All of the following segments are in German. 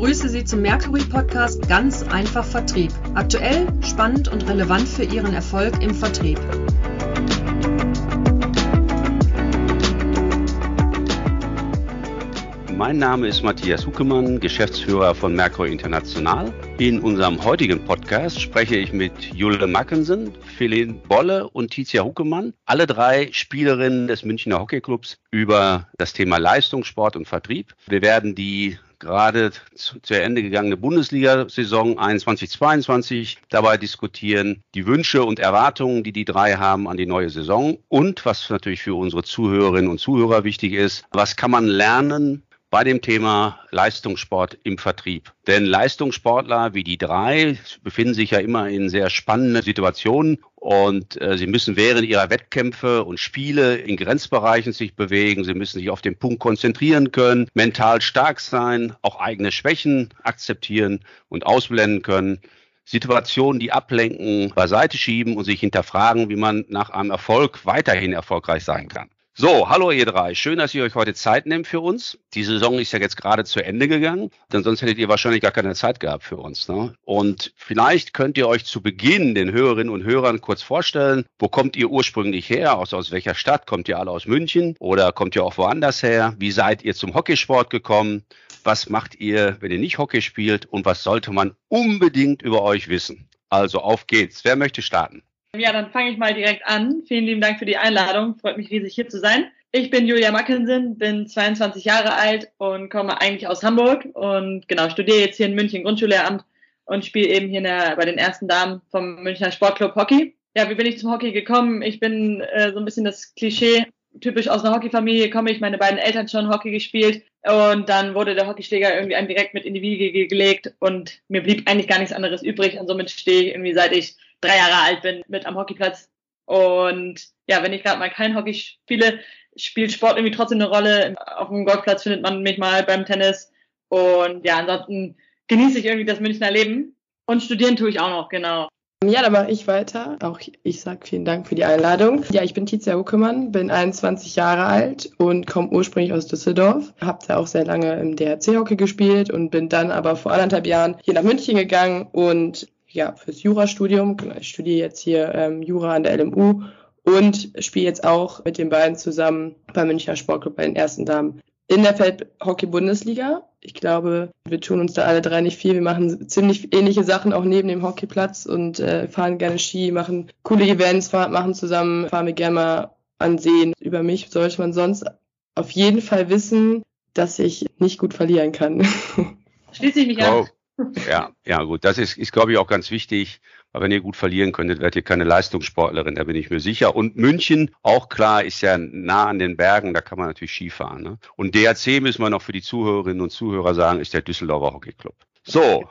begrüße Sie zum Mercury Podcast Ganz einfach Vertrieb. Aktuell, spannend und relevant für Ihren Erfolg im Vertrieb. Mein Name ist Matthias Huckemann, Geschäftsführer von Mercury International. In unserem heutigen Podcast spreche ich mit Jule Mackensen, Feline Bolle und Tizia Huckemann, alle drei Spielerinnen des Münchner Hockeyclubs, über das Thema Leistungssport und Vertrieb. Wir werden die gerade zu, zu Ende gegangene Bundesliga-Saison 21-22 dabei diskutieren, die Wünsche und Erwartungen, die die drei haben an die neue Saison. Und was natürlich für unsere Zuhörerinnen und Zuhörer wichtig ist, was kann man lernen bei dem Thema Leistungssport im Vertrieb. Denn Leistungssportler wie die drei befinden sich ja immer in sehr spannenden Situationen und äh, sie müssen während ihrer Wettkämpfe und Spiele in Grenzbereichen sich bewegen. Sie müssen sich auf den Punkt konzentrieren können, mental stark sein, auch eigene Schwächen akzeptieren und ausblenden können. Situationen, die ablenken, beiseite schieben und sich hinterfragen, wie man nach einem Erfolg weiterhin erfolgreich sein kann. So, hallo ihr drei. Schön, dass ihr euch heute Zeit nehmt für uns. Die Saison ist ja jetzt gerade zu Ende gegangen, denn sonst hättet ihr wahrscheinlich gar keine Zeit gehabt für uns. Ne? Und vielleicht könnt ihr euch zu Beginn den Hörerinnen und Hörern kurz vorstellen, wo kommt ihr ursprünglich her? Aus, aus welcher Stadt? Kommt ihr alle aus München oder kommt ihr auch woanders her? Wie seid ihr zum Hockeysport gekommen? Was macht ihr, wenn ihr nicht Hockey spielt? Und was sollte man unbedingt über euch wissen? Also auf geht's. Wer möchte starten? Ja, dann fange ich mal direkt an. Vielen lieben Dank für die Einladung. Freut mich riesig hier zu sein. Ich bin Julia Mackensen, bin 22 Jahre alt und komme eigentlich aus Hamburg und genau studiere jetzt hier in München Grundschullehramt und spiele eben hier der, bei den ersten Damen vom Münchner Sportclub Hockey. Ja, wie bin ich zum Hockey gekommen? Ich bin äh, so ein bisschen das Klischee, typisch aus einer Hockeyfamilie komme ich, meine beiden Eltern schon Hockey gespielt und dann wurde der Hockeyschläger irgendwie einem direkt mit in die Wiege gelegt und mir blieb eigentlich gar nichts anderes übrig und somit stehe ich irgendwie seit ich drei Jahre alt bin, mit am Hockeyplatz. Und ja, wenn ich gerade mal kein Hockey spiele, spielt Sport irgendwie trotzdem eine Rolle. Auf dem Golfplatz findet man mich mal beim Tennis. Und ja, ansonsten genieße ich irgendwie das Münchner Leben. Und studieren tue ich auch noch, genau. Ja, dann mache ich weiter. Auch ich sage vielen Dank für die Einladung. Ja, ich bin Tizia Huckemann, bin 21 Jahre alt und komme ursprünglich aus Düsseldorf. Habe da auch sehr lange im DRC-Hockey gespielt und bin dann aber vor anderthalb Jahren hier nach München gegangen und ja, fürs Jurastudium. Ich studiere jetzt hier ähm, Jura an der LMU und spiele jetzt auch mit den beiden zusammen beim Münchner Sportclub bei den ersten Damen in der Feldhockey-Bundesliga. Ich glaube, wir tun uns da alle drei nicht viel. Wir machen ziemlich ähnliche Sachen auch neben dem Hockeyplatz und äh, fahren gerne Ski, machen coole Events, fahren, machen zusammen, fahren wir gerne mal ansehen. Über mich sollte man sonst auf jeden Fall wissen, dass ich nicht gut verlieren kann. Schließe ich mich an. Ja, ja, gut. Das ist, ist, glaube ich, auch ganz wichtig. Weil wenn ihr gut verlieren könntet, werdet ihr keine Leistungssportlerin, da bin ich mir sicher. Und München, auch klar, ist ja nah an den Bergen, da kann man natürlich Skifahren. Ne? Und DRC müssen wir noch für die Zuhörerinnen und Zuhörer sagen, ist der Düsseldorfer Hockeyclub. So,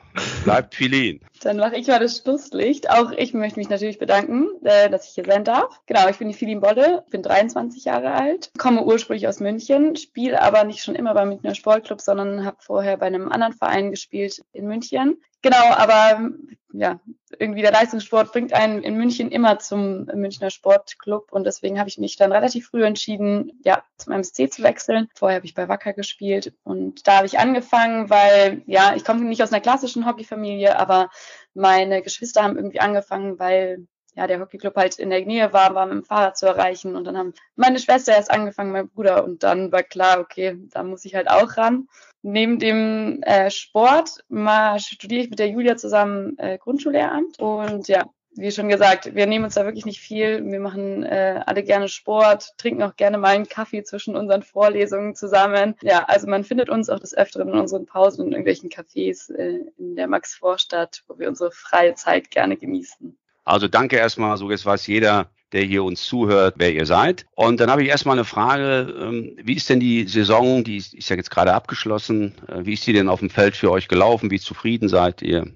bleibt Philin. Dann mache ich mal das Schlusslicht. Auch ich möchte mich natürlich bedanken, äh, dass ich hier sein darf. Genau, ich bin die Philin Bolle, bin 23 Jahre alt, komme ursprünglich aus München, spiele aber nicht schon immer beim Münchner Sportclub, sondern habe vorher bei einem anderen Verein gespielt in München. Genau, aber ja, irgendwie der Leistungssport bringt einen in München immer zum Münchner Sportclub und deswegen habe ich mich dann relativ früh entschieden, ja, zum MSC zu wechseln. Vorher habe ich bei Wacker gespielt und da habe ich angefangen, weil ja, ich komme nicht aus einer klassischen Hockeyfamilie, aber meine Geschwister haben irgendwie angefangen, weil ja, der Hockeyclub halt in der Nähe war, war mit dem Fahrrad zu erreichen. Und dann haben meine Schwester erst angefangen, mein Bruder. Und dann war klar, okay, da muss ich halt auch ran. Neben dem äh, Sport mal studiere ich mit der Julia zusammen äh, Grundschullehramt. Und ja, wie schon gesagt, wir nehmen uns da wirklich nicht viel. Wir machen äh, alle gerne Sport, trinken auch gerne mal einen Kaffee zwischen unseren Vorlesungen zusammen. Ja, also man findet uns auch des Öfteren in unseren Pausen in irgendwelchen Cafés äh, in der Max-Vorstadt, wo wir unsere freie Zeit gerne genießen. Also danke erstmal, so jetzt weiß jeder, der hier uns zuhört, wer ihr seid. Und dann habe ich erstmal eine Frage, ähm, wie ist denn die Saison, die ist ja jetzt gerade abgeschlossen, äh, wie ist die denn auf dem Feld für euch gelaufen, wie zufrieden seid ihr?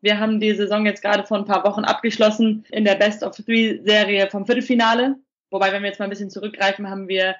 Wir haben die Saison jetzt gerade vor ein paar Wochen abgeschlossen in der Best of Three Serie vom Viertelfinale. Wobei, wenn wir jetzt mal ein bisschen zurückgreifen, haben wir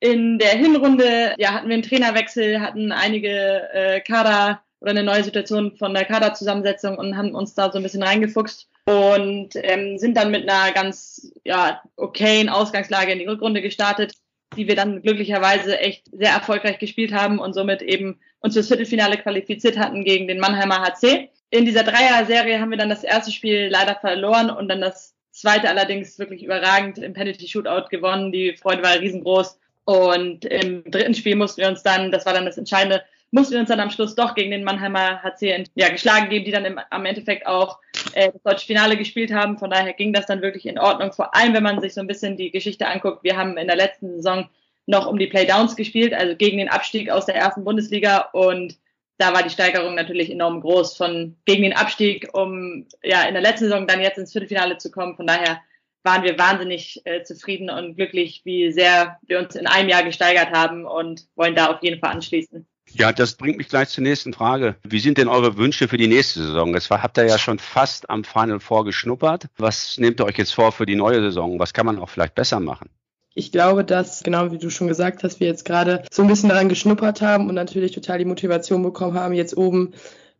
in der Hinrunde, ja, hatten wir einen Trainerwechsel, hatten einige äh, Kader oder eine neue Situation von der Kaderzusammensetzung und haben uns da so ein bisschen reingefuchst und ähm, sind dann mit einer ganz ja, okayen Ausgangslage in die Rückrunde gestartet. die wir dann glücklicherweise echt sehr erfolgreich gespielt haben und somit eben uns fürs Viertelfinale qualifiziert hatten gegen den Mannheimer HC. In dieser Dreier-Serie haben wir dann das erste Spiel leider verloren und dann das zweite allerdings wirklich überragend im Penalty Shootout gewonnen. Die Freude war riesengroß. Und im dritten Spiel mussten wir uns dann, das war dann das Entscheidende, mussten wir uns dann am Schluss doch gegen den Mannheimer HC ja, geschlagen geben, die dann im, am Endeffekt auch äh, das deutsche Finale gespielt haben. Von daher ging das dann wirklich in Ordnung. Vor allem, wenn man sich so ein bisschen die Geschichte anguckt. Wir haben in der letzten Saison noch um die Playdowns gespielt, also gegen den Abstieg aus der ersten Bundesliga und da war die Steigerung natürlich enorm groß von gegen den Abstieg, um ja in der letzten Saison dann jetzt ins Viertelfinale zu kommen. Von daher waren wir wahnsinnig äh, zufrieden und glücklich, wie sehr wir uns in einem Jahr gesteigert haben und wollen da auf jeden Fall anschließen. Ja, das bringt mich gleich zur nächsten Frage. Wie sind denn eure Wünsche für die nächste Saison? Das habt ihr ja schon fast am Final Four geschnuppert. Was nehmt ihr euch jetzt vor für die neue Saison? Was kann man auch vielleicht besser machen? Ich glaube, dass, genau wie du schon gesagt hast, wir jetzt gerade so ein bisschen daran geschnuppert haben und natürlich total die Motivation bekommen haben, jetzt oben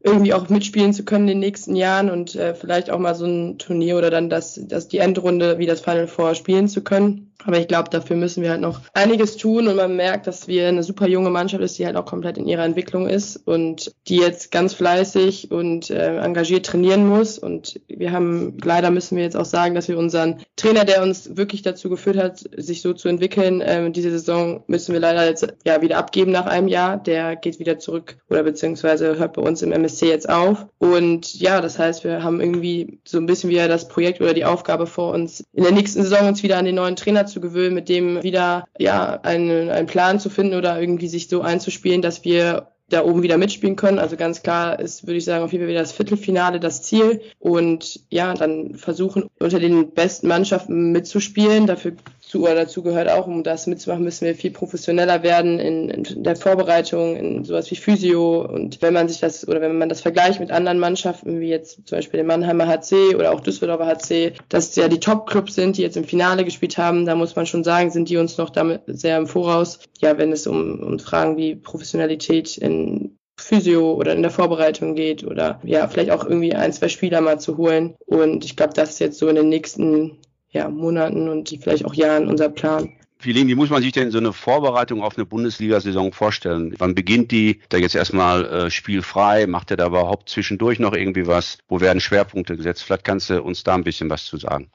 irgendwie auch mitspielen zu können in den nächsten Jahren und äh, vielleicht auch mal so ein Turnier oder dann das, das die Endrunde wie das Final Four spielen zu können. Aber ich glaube, dafür müssen wir halt noch einiges tun und man merkt, dass wir eine super junge Mannschaft ist, die halt auch komplett in ihrer Entwicklung ist und die jetzt ganz fleißig und äh, engagiert trainieren muss. Und wir haben, leider müssen wir jetzt auch sagen, dass wir unseren Trainer, der uns wirklich dazu geführt hat, sich so zu entwickeln, äh, diese Saison müssen wir leider jetzt ja wieder abgeben nach einem Jahr. Der geht wieder zurück oder beziehungsweise hört bei uns im MSC jetzt auf. Und ja, das heißt, wir haben irgendwie so ein bisschen wieder das Projekt oder die Aufgabe vor uns, in der nächsten Saison uns wieder an den neuen Trainer zu zu gewöhnen, mit dem wieder ja einen, einen Plan zu finden oder irgendwie sich so einzuspielen, dass wir da oben wieder mitspielen können. Also ganz klar ist, würde ich sagen, auf jeden Fall wieder das Viertelfinale das Ziel. Und ja, dann versuchen, unter den besten Mannschaften mitzuspielen. Dafür zu oder dazu gehört auch, um das mitzumachen, müssen wir viel professioneller werden in, in, der Vorbereitung, in sowas wie Physio. Und wenn man sich das oder wenn man das vergleicht mit anderen Mannschaften, wie jetzt zum Beispiel den Mannheimer HC oder auch Düsseldorfer HC, dass ja die Top-Clubs sind, die jetzt im Finale gespielt haben, da muss man schon sagen, sind die uns noch damit sehr im Voraus. Ja, wenn es um, um Fragen wie Professionalität in Physio oder in der Vorbereitung geht oder ja, vielleicht auch irgendwie ein, zwei Spieler mal zu holen. Und ich glaube, das ist jetzt so in den nächsten ja, Monaten und vielleicht auch Jahren unser Plan. Wie muss man sich denn so eine Vorbereitung auf eine Bundesliga-Saison vorstellen? Wann beginnt die? Da jetzt erstmal äh, spielfrei, macht er da überhaupt zwischendurch noch irgendwie was? Wo werden Schwerpunkte gesetzt? Vielleicht kannst du uns da ein bisschen was zu sagen.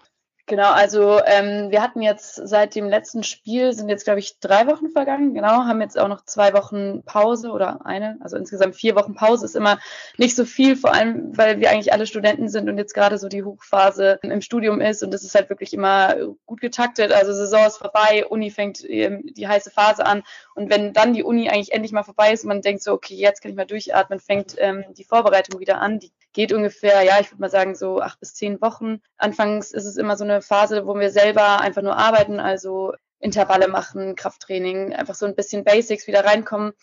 Genau, also ähm, wir hatten jetzt seit dem letzten Spiel, sind jetzt, glaube ich, drei Wochen vergangen, genau, haben jetzt auch noch zwei Wochen Pause oder eine, also insgesamt vier Wochen Pause ist immer nicht so viel, vor allem, weil wir eigentlich alle Studenten sind und jetzt gerade so die Hochphase im Studium ist und das ist halt wirklich immer gut getaktet. Also Saison ist vorbei, Uni fängt ähm, die heiße Phase an und wenn dann die Uni eigentlich endlich mal vorbei ist und man denkt so, okay, jetzt kann ich mal durchatmen, fängt ähm, die Vorbereitung wieder an. Die geht ungefähr, ja, ich würde mal sagen, so acht bis zehn Wochen. Anfangs ist es immer so eine Phase, wo wir selber einfach nur arbeiten, also Intervalle machen, Krafttraining, einfach so ein bisschen Basics wieder reinkommen.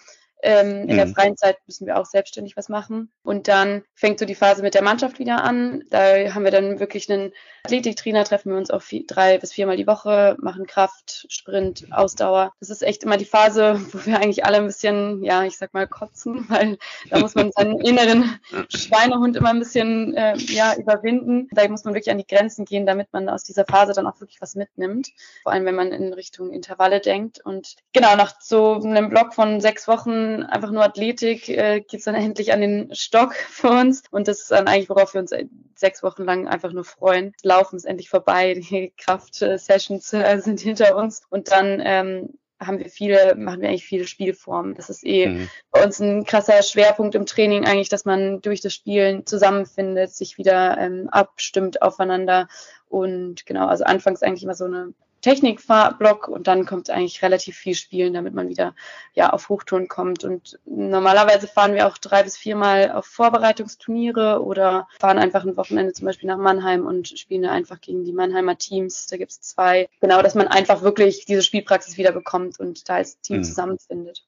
Ähm, in mhm. der freien Zeit müssen wir auch selbstständig was machen. Und dann fängt so die Phase mit der Mannschaft wieder an. Da haben wir dann wirklich einen Athletiktrainer, treffen wir uns auch vier, drei bis viermal die Woche, machen Kraft, Sprint, Ausdauer. Das ist echt immer die Phase, wo wir eigentlich alle ein bisschen, ja, ich sag mal, kotzen, weil da muss man seinen inneren Schweinehund immer ein bisschen, äh, ja, überwinden. Da muss man wirklich an die Grenzen gehen, damit man aus dieser Phase dann auch wirklich was mitnimmt. Vor allem, wenn man in Richtung Intervalle denkt. Und genau, nach so einem Block von sechs Wochen einfach nur Athletik, äh, geht es dann endlich an den Stock für uns. Und das ist dann eigentlich, worauf wir uns sechs Wochen lang einfach nur freuen. Laufen ist endlich vorbei, die Kraft-Sessions äh, sind hinter uns. Und dann ähm, haben wir viele, machen wir eigentlich viele Spielformen. Das ist eh mhm. bei uns ein krasser Schwerpunkt im Training eigentlich, dass man durch das Spielen zusammenfindet, sich wieder ähm, abstimmt aufeinander. Und genau, also anfangs eigentlich immer so eine Technikblock und dann kommt eigentlich relativ viel Spielen, damit man wieder ja auf Hochtouren kommt. Und normalerweise fahren wir auch drei bis viermal auf Vorbereitungsturniere oder fahren einfach ein Wochenende zum Beispiel nach Mannheim und spielen da einfach gegen die Mannheimer Teams. Da gibt es zwei. Genau, dass man einfach wirklich diese Spielpraxis wieder bekommt und da als Team mhm. zusammenfindet.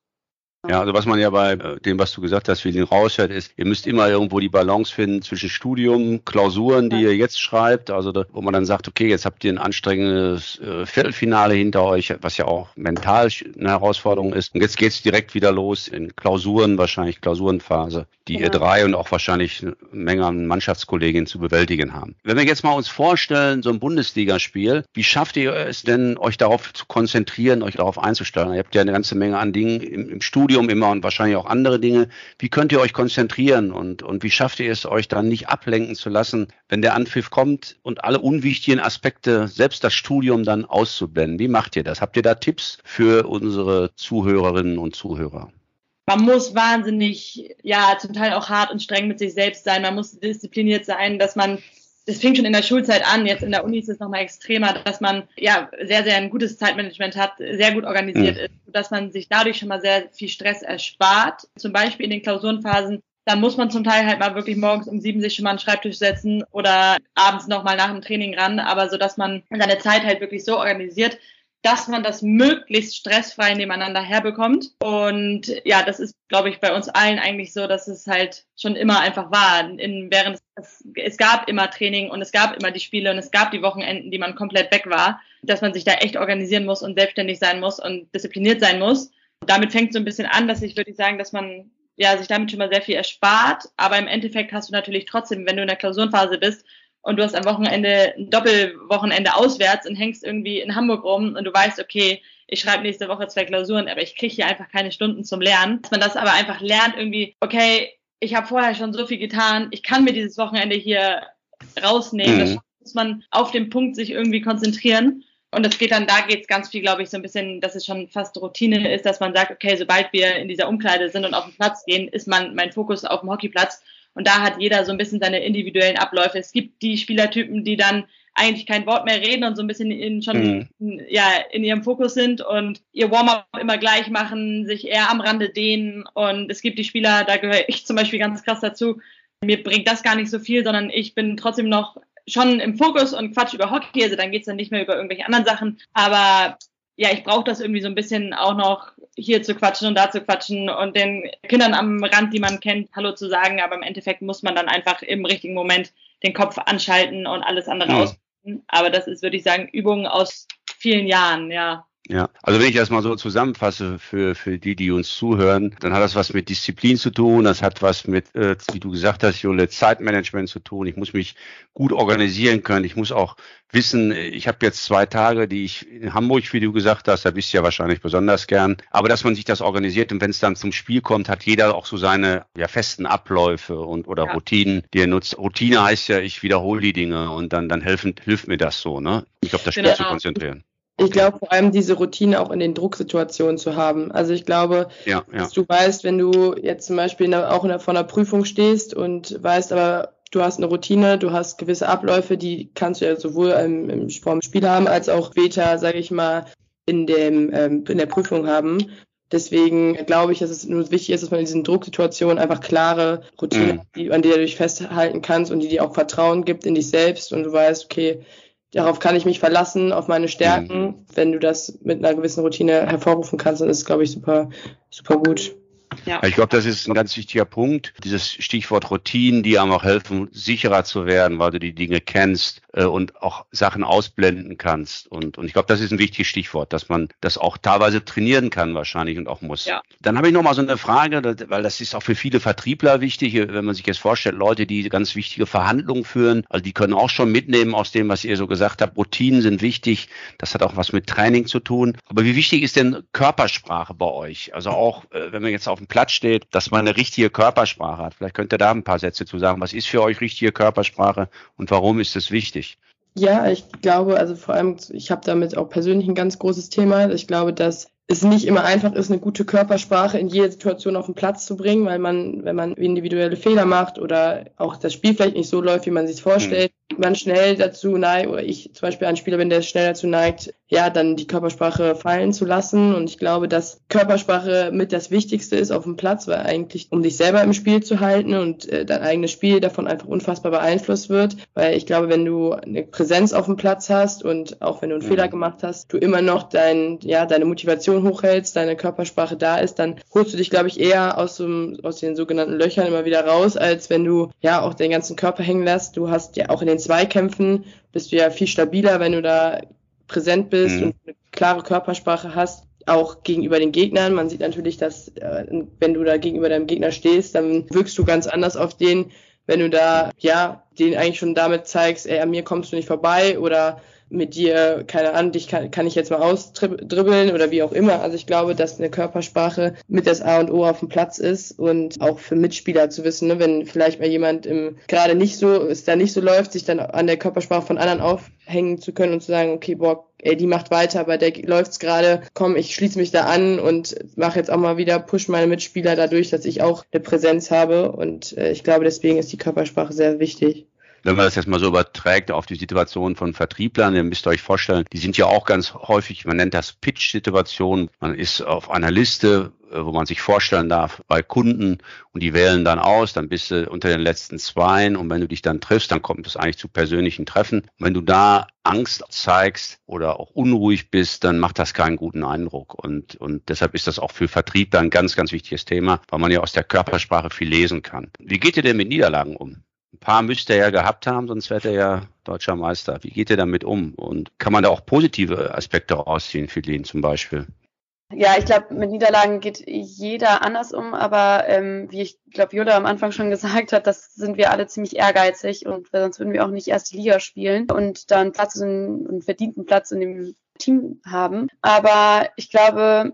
Ja, also was man ja bei äh, dem, was du gesagt hast, wie den raushört, ist, ihr müsst immer irgendwo die Balance finden zwischen Studium, Klausuren, die ihr jetzt schreibt, also da, wo man dann sagt, okay, jetzt habt ihr ein anstrengendes äh, Viertelfinale hinter euch, was ja auch mental eine Herausforderung ist. Und jetzt geht's direkt wieder los in Klausuren, wahrscheinlich Klausurenphase, die ja. ihr drei und auch wahrscheinlich eine Menge an Mannschaftskolleginnen zu bewältigen haben. Wenn wir jetzt mal uns vorstellen, so ein Bundesligaspiel, wie schafft ihr es denn, euch darauf zu konzentrieren, euch darauf einzustellen? Ihr habt ja eine ganze Menge an Dingen im, im Studium Studium immer und wahrscheinlich auch andere Dinge. Wie könnt ihr euch konzentrieren und, und wie schafft ihr es, euch dann nicht ablenken zu lassen, wenn der Anpfiff kommt und alle unwichtigen Aspekte, selbst das Studium dann auszublenden? Wie macht ihr das? Habt ihr da Tipps für unsere Zuhörerinnen und Zuhörer? man muss wahnsinnig, ja, zum Teil auch hart und streng mit sich selbst sein. Man muss diszipliniert sein, dass man das fing schon in der Schulzeit an, jetzt in der Uni ist es nochmal extremer, dass man ja sehr, sehr ein gutes Zeitmanagement hat, sehr gut organisiert mhm. ist, dass man sich dadurch schon mal sehr viel Stress erspart. Zum Beispiel in den Klausurenphasen, da muss man zum Teil halt mal wirklich morgens um sieben sich schon mal den Schreibtisch setzen oder abends nochmal nach dem Training ran, aber so, dass man seine Zeit halt wirklich so organisiert, dass man das möglichst stressfrei nebeneinander herbekommt. Und ja, das ist, glaube ich, bei uns allen eigentlich so, dass es halt schon immer einfach war. In, während es, es gab immer Training und es gab immer die Spiele und es gab die Wochenenden, die man komplett weg war, dass man sich da echt organisieren muss und selbstständig sein muss und diszipliniert sein muss. Damit fängt so ein bisschen an, dass ich würde sagen, dass man ja sich damit schon mal sehr viel erspart. Aber im Endeffekt hast du natürlich trotzdem, wenn du in der Klausurenphase bist, und du hast am Wochenende ein Doppelwochenende auswärts und hängst irgendwie in Hamburg rum und du weißt, okay, ich schreibe nächste Woche zwei Klausuren, aber ich kriege hier einfach keine Stunden zum Lernen. Dass man das aber einfach lernt, irgendwie, okay, ich habe vorher schon so viel getan, ich kann mir dieses Wochenende hier rausnehmen. Mhm. Das muss man auf den Punkt sich irgendwie konzentrieren. Und das geht dann, da geht es ganz viel, glaube ich, so ein bisschen, dass es schon fast Routine ist, dass man sagt, okay, sobald wir in dieser Umkleide sind und auf den Platz gehen, ist man mein Fokus auf dem Hockeyplatz und da hat jeder so ein bisschen seine individuellen Abläufe. Es gibt die Spielertypen, die dann eigentlich kein Wort mehr reden und so ein bisschen in, schon mhm. ja, in ihrem Fokus sind und ihr Warm-up immer gleich machen, sich eher am Rande dehnen. Und es gibt die Spieler, da gehöre ich zum Beispiel ganz krass dazu. Mir bringt das gar nicht so viel, sondern ich bin trotzdem noch schon im Fokus und quatsch über Hockey. Also dann geht's dann nicht mehr über irgendwelche anderen Sachen. Aber ja, ich brauche das irgendwie so ein bisschen auch noch hier zu quatschen und da zu quatschen und den Kindern am Rand, die man kennt, Hallo zu sagen. Aber im Endeffekt muss man dann einfach im richtigen Moment den Kopf anschalten und alles andere ja. ausprobieren. Aber das ist, würde ich sagen, Übungen aus vielen Jahren, ja. Ja, also wenn ich das mal so zusammenfasse für, für die, die uns zuhören, dann hat das was mit Disziplin zu tun, das hat was mit, äh, wie du gesagt hast, Jule, Zeitmanagement zu tun. Ich muss mich gut organisieren können. Ich muss auch wissen, ich habe jetzt zwei Tage, die ich in Hamburg, wie du gesagt hast, da bist du ja wahrscheinlich besonders gern, aber dass man sich das organisiert und wenn es dann zum Spiel kommt, hat jeder auch so seine ja, festen Abläufe und oder ja. Routinen, die er nutzt. Routine heißt ja, ich wiederhole die Dinge und dann, dann helfen, hilft mir das so, ne? Ich glaube, das Spiel genau. zu konzentrieren. Ich glaube vor allem diese Routine auch in den Drucksituationen zu haben. Also ich glaube, ja, ja. dass du weißt, wenn du jetzt zum Beispiel in der, auch in der, vor einer Prüfung stehst und weißt, aber du hast eine Routine, du hast gewisse Abläufe, die kannst du ja sowohl im, im Spiel haben, als auch später, sage ich mal, in dem ähm, in der Prüfung haben. Deswegen glaube ich, dass es nur wichtig ist, dass man in diesen Drucksituationen einfach klare Routinen, mhm. die, an die du dich festhalten kannst und die dir auch Vertrauen gibt in dich selbst und du weißt, okay, darauf kann ich mich verlassen, auf meine Stärken. Mhm. Wenn du das mit einer gewissen Routine hervorrufen kannst, dann ist es, glaube ich, super, super gut. Ja. Ich glaube, das ist ein ganz wichtiger Punkt. Dieses Stichwort Routinen, die einem auch helfen, sicherer zu werden, weil du die Dinge kennst äh, und auch Sachen ausblenden kannst. Und, und ich glaube, das ist ein wichtiges Stichwort, dass man das auch teilweise trainieren kann wahrscheinlich und auch muss. Ja. Dann habe ich noch mal so eine Frage, weil das ist auch für viele Vertriebler wichtig, wenn man sich jetzt vorstellt, Leute, die ganz wichtige Verhandlungen führen, also die können auch schon mitnehmen aus dem, was ihr so gesagt habt. Routinen sind wichtig. Das hat auch was mit Training zu tun. Aber wie wichtig ist denn Körpersprache bei euch? Also auch, äh, wenn man jetzt auf dem Platz steht, dass man eine richtige Körpersprache hat. Vielleicht könnt ihr da ein paar Sätze zu sagen. Was ist für euch richtige Körpersprache und warum ist es wichtig? Ja, ich glaube, also vor allem, ich habe damit auch persönlich ein ganz großes Thema. Ich glaube, dass es nicht immer einfach ist, eine gute Körpersprache in jede Situation auf den Platz zu bringen, weil man, wenn man individuelle Fehler macht oder auch das Spiel vielleicht nicht so läuft, wie man sich vorstellt, mhm. Man schnell dazu neigt, oder ich zum Beispiel ein Spieler bin, der schnell dazu neigt, ja, dann die Körpersprache fallen zu lassen. Und ich glaube, dass Körpersprache mit das Wichtigste ist auf dem Platz, weil eigentlich, um dich selber im Spiel zu halten und äh, dein eigenes Spiel davon einfach unfassbar beeinflusst wird. Weil ich glaube, wenn du eine Präsenz auf dem Platz hast und auch wenn du einen mhm. Fehler gemacht hast, du immer noch dein, ja, deine Motivation hochhältst, deine Körpersprache da ist, dann holst du dich, glaube ich, eher aus, so, aus den sogenannten Löchern immer wieder raus, als wenn du ja auch den ganzen Körper hängen lässt. Du hast ja auch in den Zweikämpfen bist du ja viel stabiler, wenn du da präsent bist mhm. und eine klare Körpersprache hast, auch gegenüber den Gegnern. Man sieht natürlich, dass äh, wenn du da gegenüber deinem Gegner stehst, dann wirkst du ganz anders auf den, wenn du da ja den eigentlich schon damit zeigst, ey, an mir kommst du nicht vorbei oder mit dir, keine Ahnung, dich kann, kann ich jetzt mal ausdribbeln oder wie auch immer. Also ich glaube, dass eine Körpersprache mit das A und O auf dem Platz ist und auch für Mitspieler zu wissen, ne, wenn vielleicht mal jemand im, gerade nicht so, es da nicht so läuft, sich dann an der Körpersprache von anderen aufhängen zu können und zu sagen, okay, boah, ey, die macht weiter, bei der läuft's gerade, komm, ich schließe mich da an und mache jetzt auch mal wieder, push meine Mitspieler dadurch, dass ich auch eine Präsenz habe und äh, ich glaube, deswegen ist die Körpersprache sehr wichtig. Wenn man das jetzt mal so überträgt auf die Situation von Vertrieblern, dann müsst ihr euch vorstellen, die sind ja auch ganz häufig, man nennt das Pitch-Situation. Man ist auf einer Liste, äh, wo man sich vorstellen darf, bei Kunden und die wählen dann aus, dann bist du unter den letzten Zweien und wenn du dich dann triffst, dann kommt es eigentlich zu persönlichen Treffen. Und wenn du da Angst zeigst oder auch unruhig bist, dann macht das keinen guten Eindruck und, und deshalb ist das auch für Vertrieb ein ganz, ganz wichtiges Thema, weil man ja aus der Körpersprache viel lesen kann. Wie geht ihr denn mit Niederlagen um? Ein paar müsste er ja gehabt haben, sonst wäre er ja deutscher Meister. Wie geht er damit um? Und kann man da auch positive Aspekte rausziehen für ihn zum Beispiel? Ja, ich glaube, mit Niederlagen geht jeder anders um, aber ähm, wie ich glaube, Jutta am Anfang schon gesagt hat, das sind wir alle ziemlich ehrgeizig und sonst würden wir auch nicht erste Liga spielen und dann Platz in, einen verdienten Platz in dem Team haben. Aber ich glaube,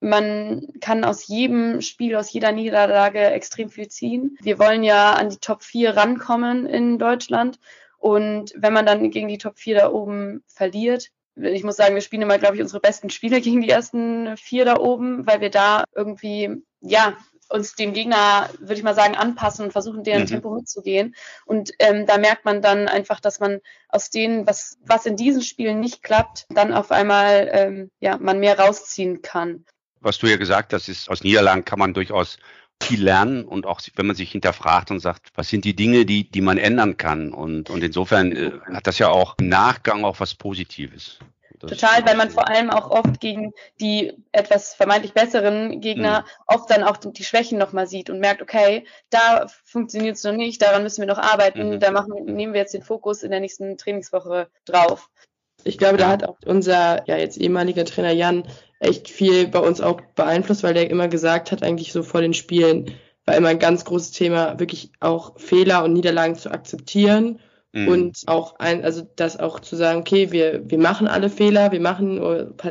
man kann aus jedem Spiel, aus jeder Niederlage extrem viel ziehen. Wir wollen ja an die Top 4 rankommen in Deutschland. Und wenn man dann gegen die Top 4 da oben verliert, ich muss sagen, wir spielen immer, glaube ich, unsere besten Spiele gegen die ersten vier da oben, weil wir da irgendwie, ja, uns dem Gegner, würde ich mal sagen, anpassen und versuchen, deren mhm. Tempo mitzugehen. Und ähm, da merkt man dann einfach, dass man aus denen, was, was in diesen Spielen nicht klappt, dann auf einmal ähm, ja, man mehr rausziehen kann was du ja gesagt hast, ist, aus Niederlagen kann man durchaus viel lernen und auch wenn man sich hinterfragt und sagt, was sind die Dinge, die, die man ändern kann. Und, und insofern äh, hat das ja auch im Nachgang auch was Positives. Das Total, weil man vor allem auch oft gegen die etwas vermeintlich besseren Gegner mhm. oft dann auch die Schwächen nochmal sieht und merkt, okay, da funktioniert es noch nicht, daran müssen wir noch arbeiten, mhm. da machen, nehmen wir jetzt den Fokus in der nächsten Trainingswoche drauf. Ich glaube, da hat auch unser ja jetzt ehemaliger Trainer Jan echt viel bei uns auch beeinflusst, weil der immer gesagt hat, eigentlich so vor den Spielen, war immer ein ganz großes Thema, wirklich auch Fehler und Niederlagen zu akzeptieren mhm. und auch ein, also das auch zu sagen, okay, wir, wir machen alle Fehler, wir machen,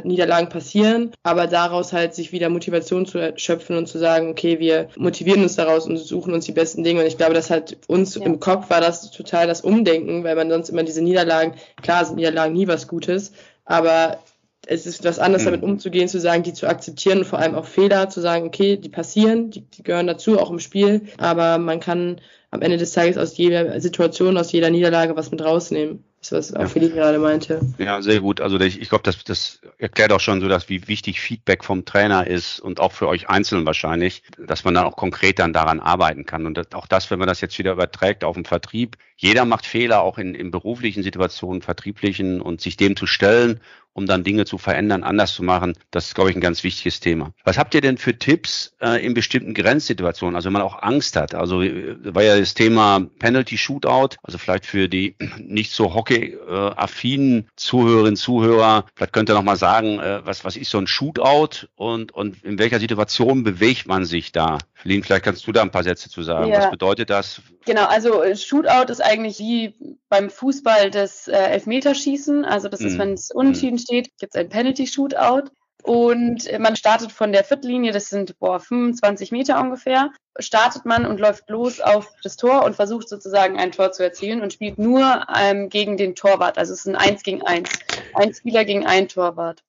Niederlagen passieren, aber daraus halt sich wieder Motivation zu schöpfen und zu sagen, okay, wir motivieren uns daraus und suchen uns die besten Dinge. Und ich glaube, das hat uns ja. im Kopf war das total das Umdenken, weil man sonst immer diese Niederlagen, klar sind Niederlagen nie was Gutes, aber es ist was anderes, mhm. damit umzugehen, zu sagen, die zu akzeptieren und vor allem auch Fehler zu sagen, okay, die passieren, die, die gehören dazu, auch im Spiel, aber man kann am Ende des Tages aus jeder Situation, aus jeder Niederlage was mit rausnehmen. Das, was auch ja. Philipp gerade meinte. Ja, sehr gut. Also ich, ich glaube, das, das erklärt auch schon so, dass wie wichtig Feedback vom Trainer ist und auch für euch einzeln wahrscheinlich, dass man dann auch konkret dann daran arbeiten kann. Und das, auch das, wenn man das jetzt wieder überträgt auf den Vertrieb, jeder macht Fehler, auch in, in beruflichen Situationen, vertrieblichen und sich dem zu stellen um dann Dinge zu verändern, anders zu machen. Das ist, glaube ich, ein ganz wichtiges Thema. Was habt ihr denn für Tipps äh, in bestimmten Grenzsituationen, also wenn man auch Angst hat? Also äh, war ja das Thema Penalty Shootout, also vielleicht für die nicht so hockey-affinen Zuhörerinnen, Zuhörer, vielleicht könnt ihr noch mal sagen, äh, was, was ist so ein Shootout und, und in welcher Situation bewegt man sich da? Feline, vielleicht kannst du da ein paar Sätze zu sagen. Ja. Was bedeutet das? Genau, also äh, Shootout ist eigentlich wie beim Fußball das äh, Elfmeterschießen. Also das ist, mm. wenn es unentschieden mm steht, gibt es ein Penalty-Shootout. Und man startet von der Viertellinie, das sind boah, 25 Meter ungefähr, startet man und läuft los auf das Tor und versucht sozusagen ein Tor zu erzielen und spielt nur ähm, gegen den Torwart. Also es ist ein Eins gegen Eins. Ein Spieler gegen ein Torwart.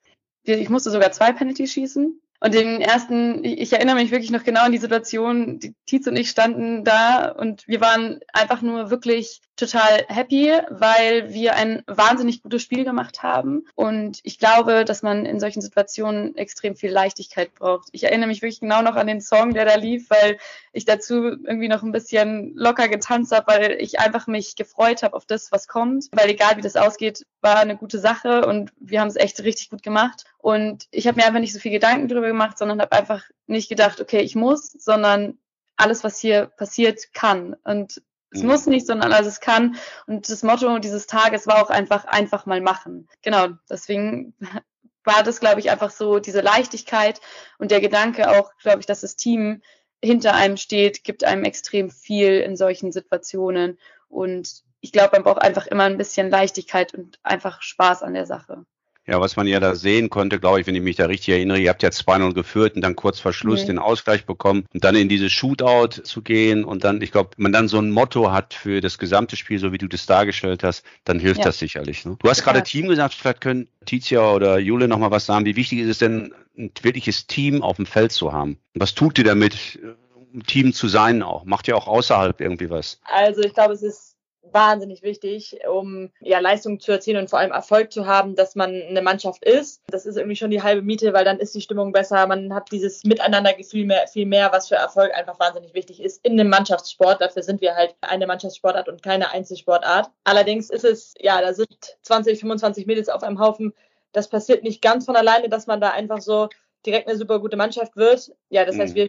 Ich musste sogar zwei Penalty schießen. Und den ersten, ich erinnere mich wirklich noch genau an die Situation, die Tietz und ich standen da und wir waren einfach nur wirklich total happy, weil wir ein wahnsinnig gutes Spiel gemacht haben. Und ich glaube, dass man in solchen Situationen extrem viel Leichtigkeit braucht. Ich erinnere mich wirklich genau noch an den Song, der da lief, weil ich dazu irgendwie noch ein bisschen locker getanzt habe, weil ich einfach mich gefreut habe auf das, was kommt. Weil egal wie das ausgeht, war eine gute Sache und wir haben es echt richtig gut gemacht. Und ich habe mir einfach nicht so viel Gedanken darüber gemacht, sondern habe einfach nicht gedacht, okay, ich muss, sondern alles, was hier passiert, kann. Und es mhm. muss nicht, sondern alles kann. Und das Motto dieses Tages war auch einfach, einfach mal machen. Genau, deswegen war das, glaube ich, einfach so diese Leichtigkeit und der Gedanke auch, glaube ich, dass das Team hinter einem steht, gibt einem extrem viel in solchen Situationen. Und ich glaube, man braucht einfach immer ein bisschen Leichtigkeit und einfach Spaß an der Sache. Ja, was man ja da sehen konnte, glaube ich, wenn ich mich da richtig erinnere, ihr habt ja 2-0 geführt und dann kurz vor Schluss mhm. den Ausgleich bekommen und dann in dieses Shootout zu gehen und dann, ich glaube, wenn man dann so ein Motto hat für das gesamte Spiel, so wie du das dargestellt hast, dann hilft ja. das sicherlich. Ne? Du hast gerade. Team gesagt, vielleicht können Tizia oder Jule nochmal was sagen. Wie wichtig ist es denn, ein wirkliches Team auf dem Feld zu haben? Was tut ihr damit, um Team zu sein auch? Macht ihr auch außerhalb irgendwie was? Also ich glaube, es ist wahnsinnig wichtig, um ja Leistung zu erzielen und vor allem Erfolg zu haben, dass man eine Mannschaft ist. Das ist irgendwie schon die halbe Miete, weil dann ist die Stimmung besser. Man hat dieses Miteinandergefühl mehr, viel mehr, was für Erfolg einfach wahnsinnig wichtig ist in einem Mannschaftssport. Dafür sind wir halt eine Mannschaftssportart und keine Einzelsportart. Allerdings ist es, ja, da sind 20, 25 Mädels auf einem Haufen. Das passiert nicht ganz von alleine, dass man da einfach so direkt eine super gute Mannschaft wird. Ja, das heißt, mhm. wir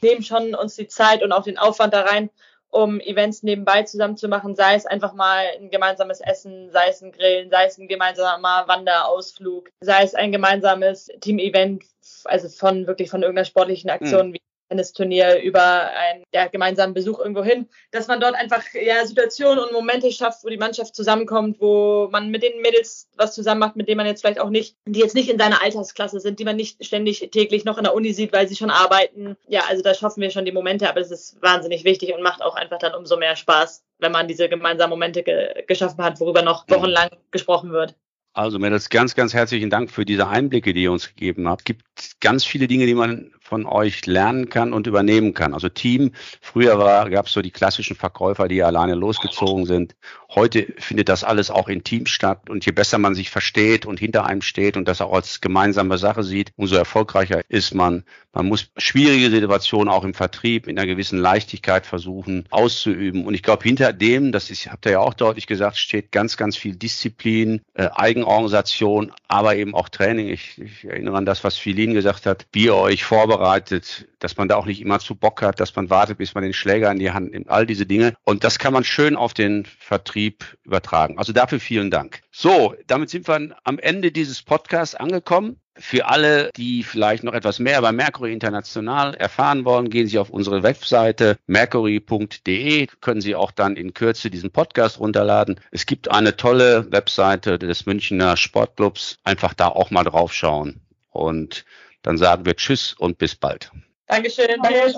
nehmen schon uns die Zeit und auch den Aufwand da rein, um Events nebenbei zusammen zu machen, sei es einfach mal ein gemeinsames Essen, sei es ein Grillen, sei es ein gemeinsamer Wanderausflug, sei es ein gemeinsames Team-Event, also von wirklich von irgendeiner sportlichen Aktion mhm. wie Tennisturnier über einen ja, gemeinsamen Besuch irgendwo hin, dass man dort einfach ja, Situationen und Momente schafft, wo die Mannschaft zusammenkommt, wo man mit den Mädels was zusammen macht, mit denen man jetzt vielleicht auch nicht, die jetzt nicht in seiner Altersklasse sind, die man nicht ständig täglich noch in der Uni sieht, weil sie schon arbeiten. Ja, also da schaffen wir schon die Momente, aber es ist wahnsinnig wichtig und macht auch einfach dann umso mehr Spaß, wenn man diese gemeinsamen Momente ge geschaffen hat, worüber noch wochenlang gesprochen wird. Also Mädels, ganz, ganz herzlichen Dank für diese Einblicke, die ihr uns gegeben habt. Gibt ganz viele Dinge, die man von euch lernen kann und übernehmen kann. Also Team, früher gab es so die klassischen Verkäufer, die alleine losgezogen sind. Heute findet das alles auch in Teams statt. Und je besser man sich versteht und hinter einem steht und das auch als gemeinsame Sache sieht, umso erfolgreicher ist man. Man muss schwierige Situationen auch im Vertrieb in einer gewissen Leichtigkeit versuchen auszuüben. Und ich glaube, hinter dem, das ist, habt ihr ja auch deutlich gesagt, steht ganz, ganz viel Disziplin, äh, Eigenorganisation, aber eben auch Training. Ich, ich erinnere an das, was Philin gesagt hat, wie ihr euch vorbereitet dass man da auch nicht immer zu Bock hat, dass man wartet, bis man den Schläger in die Hand nimmt, all diese Dinge. Und das kann man schön auf den Vertrieb übertragen. Also dafür vielen Dank. So, damit sind wir am Ende dieses Podcasts angekommen. Für alle, die vielleicht noch etwas mehr über Mercury International erfahren wollen, gehen Sie auf unsere Webseite mercury.de, können Sie auch dann in Kürze diesen Podcast runterladen. Es gibt eine tolle Webseite des Münchner Sportclubs. Einfach da auch mal draufschauen. Und dann sagen wir Tschüss und bis bald. Dankeschön. Danke.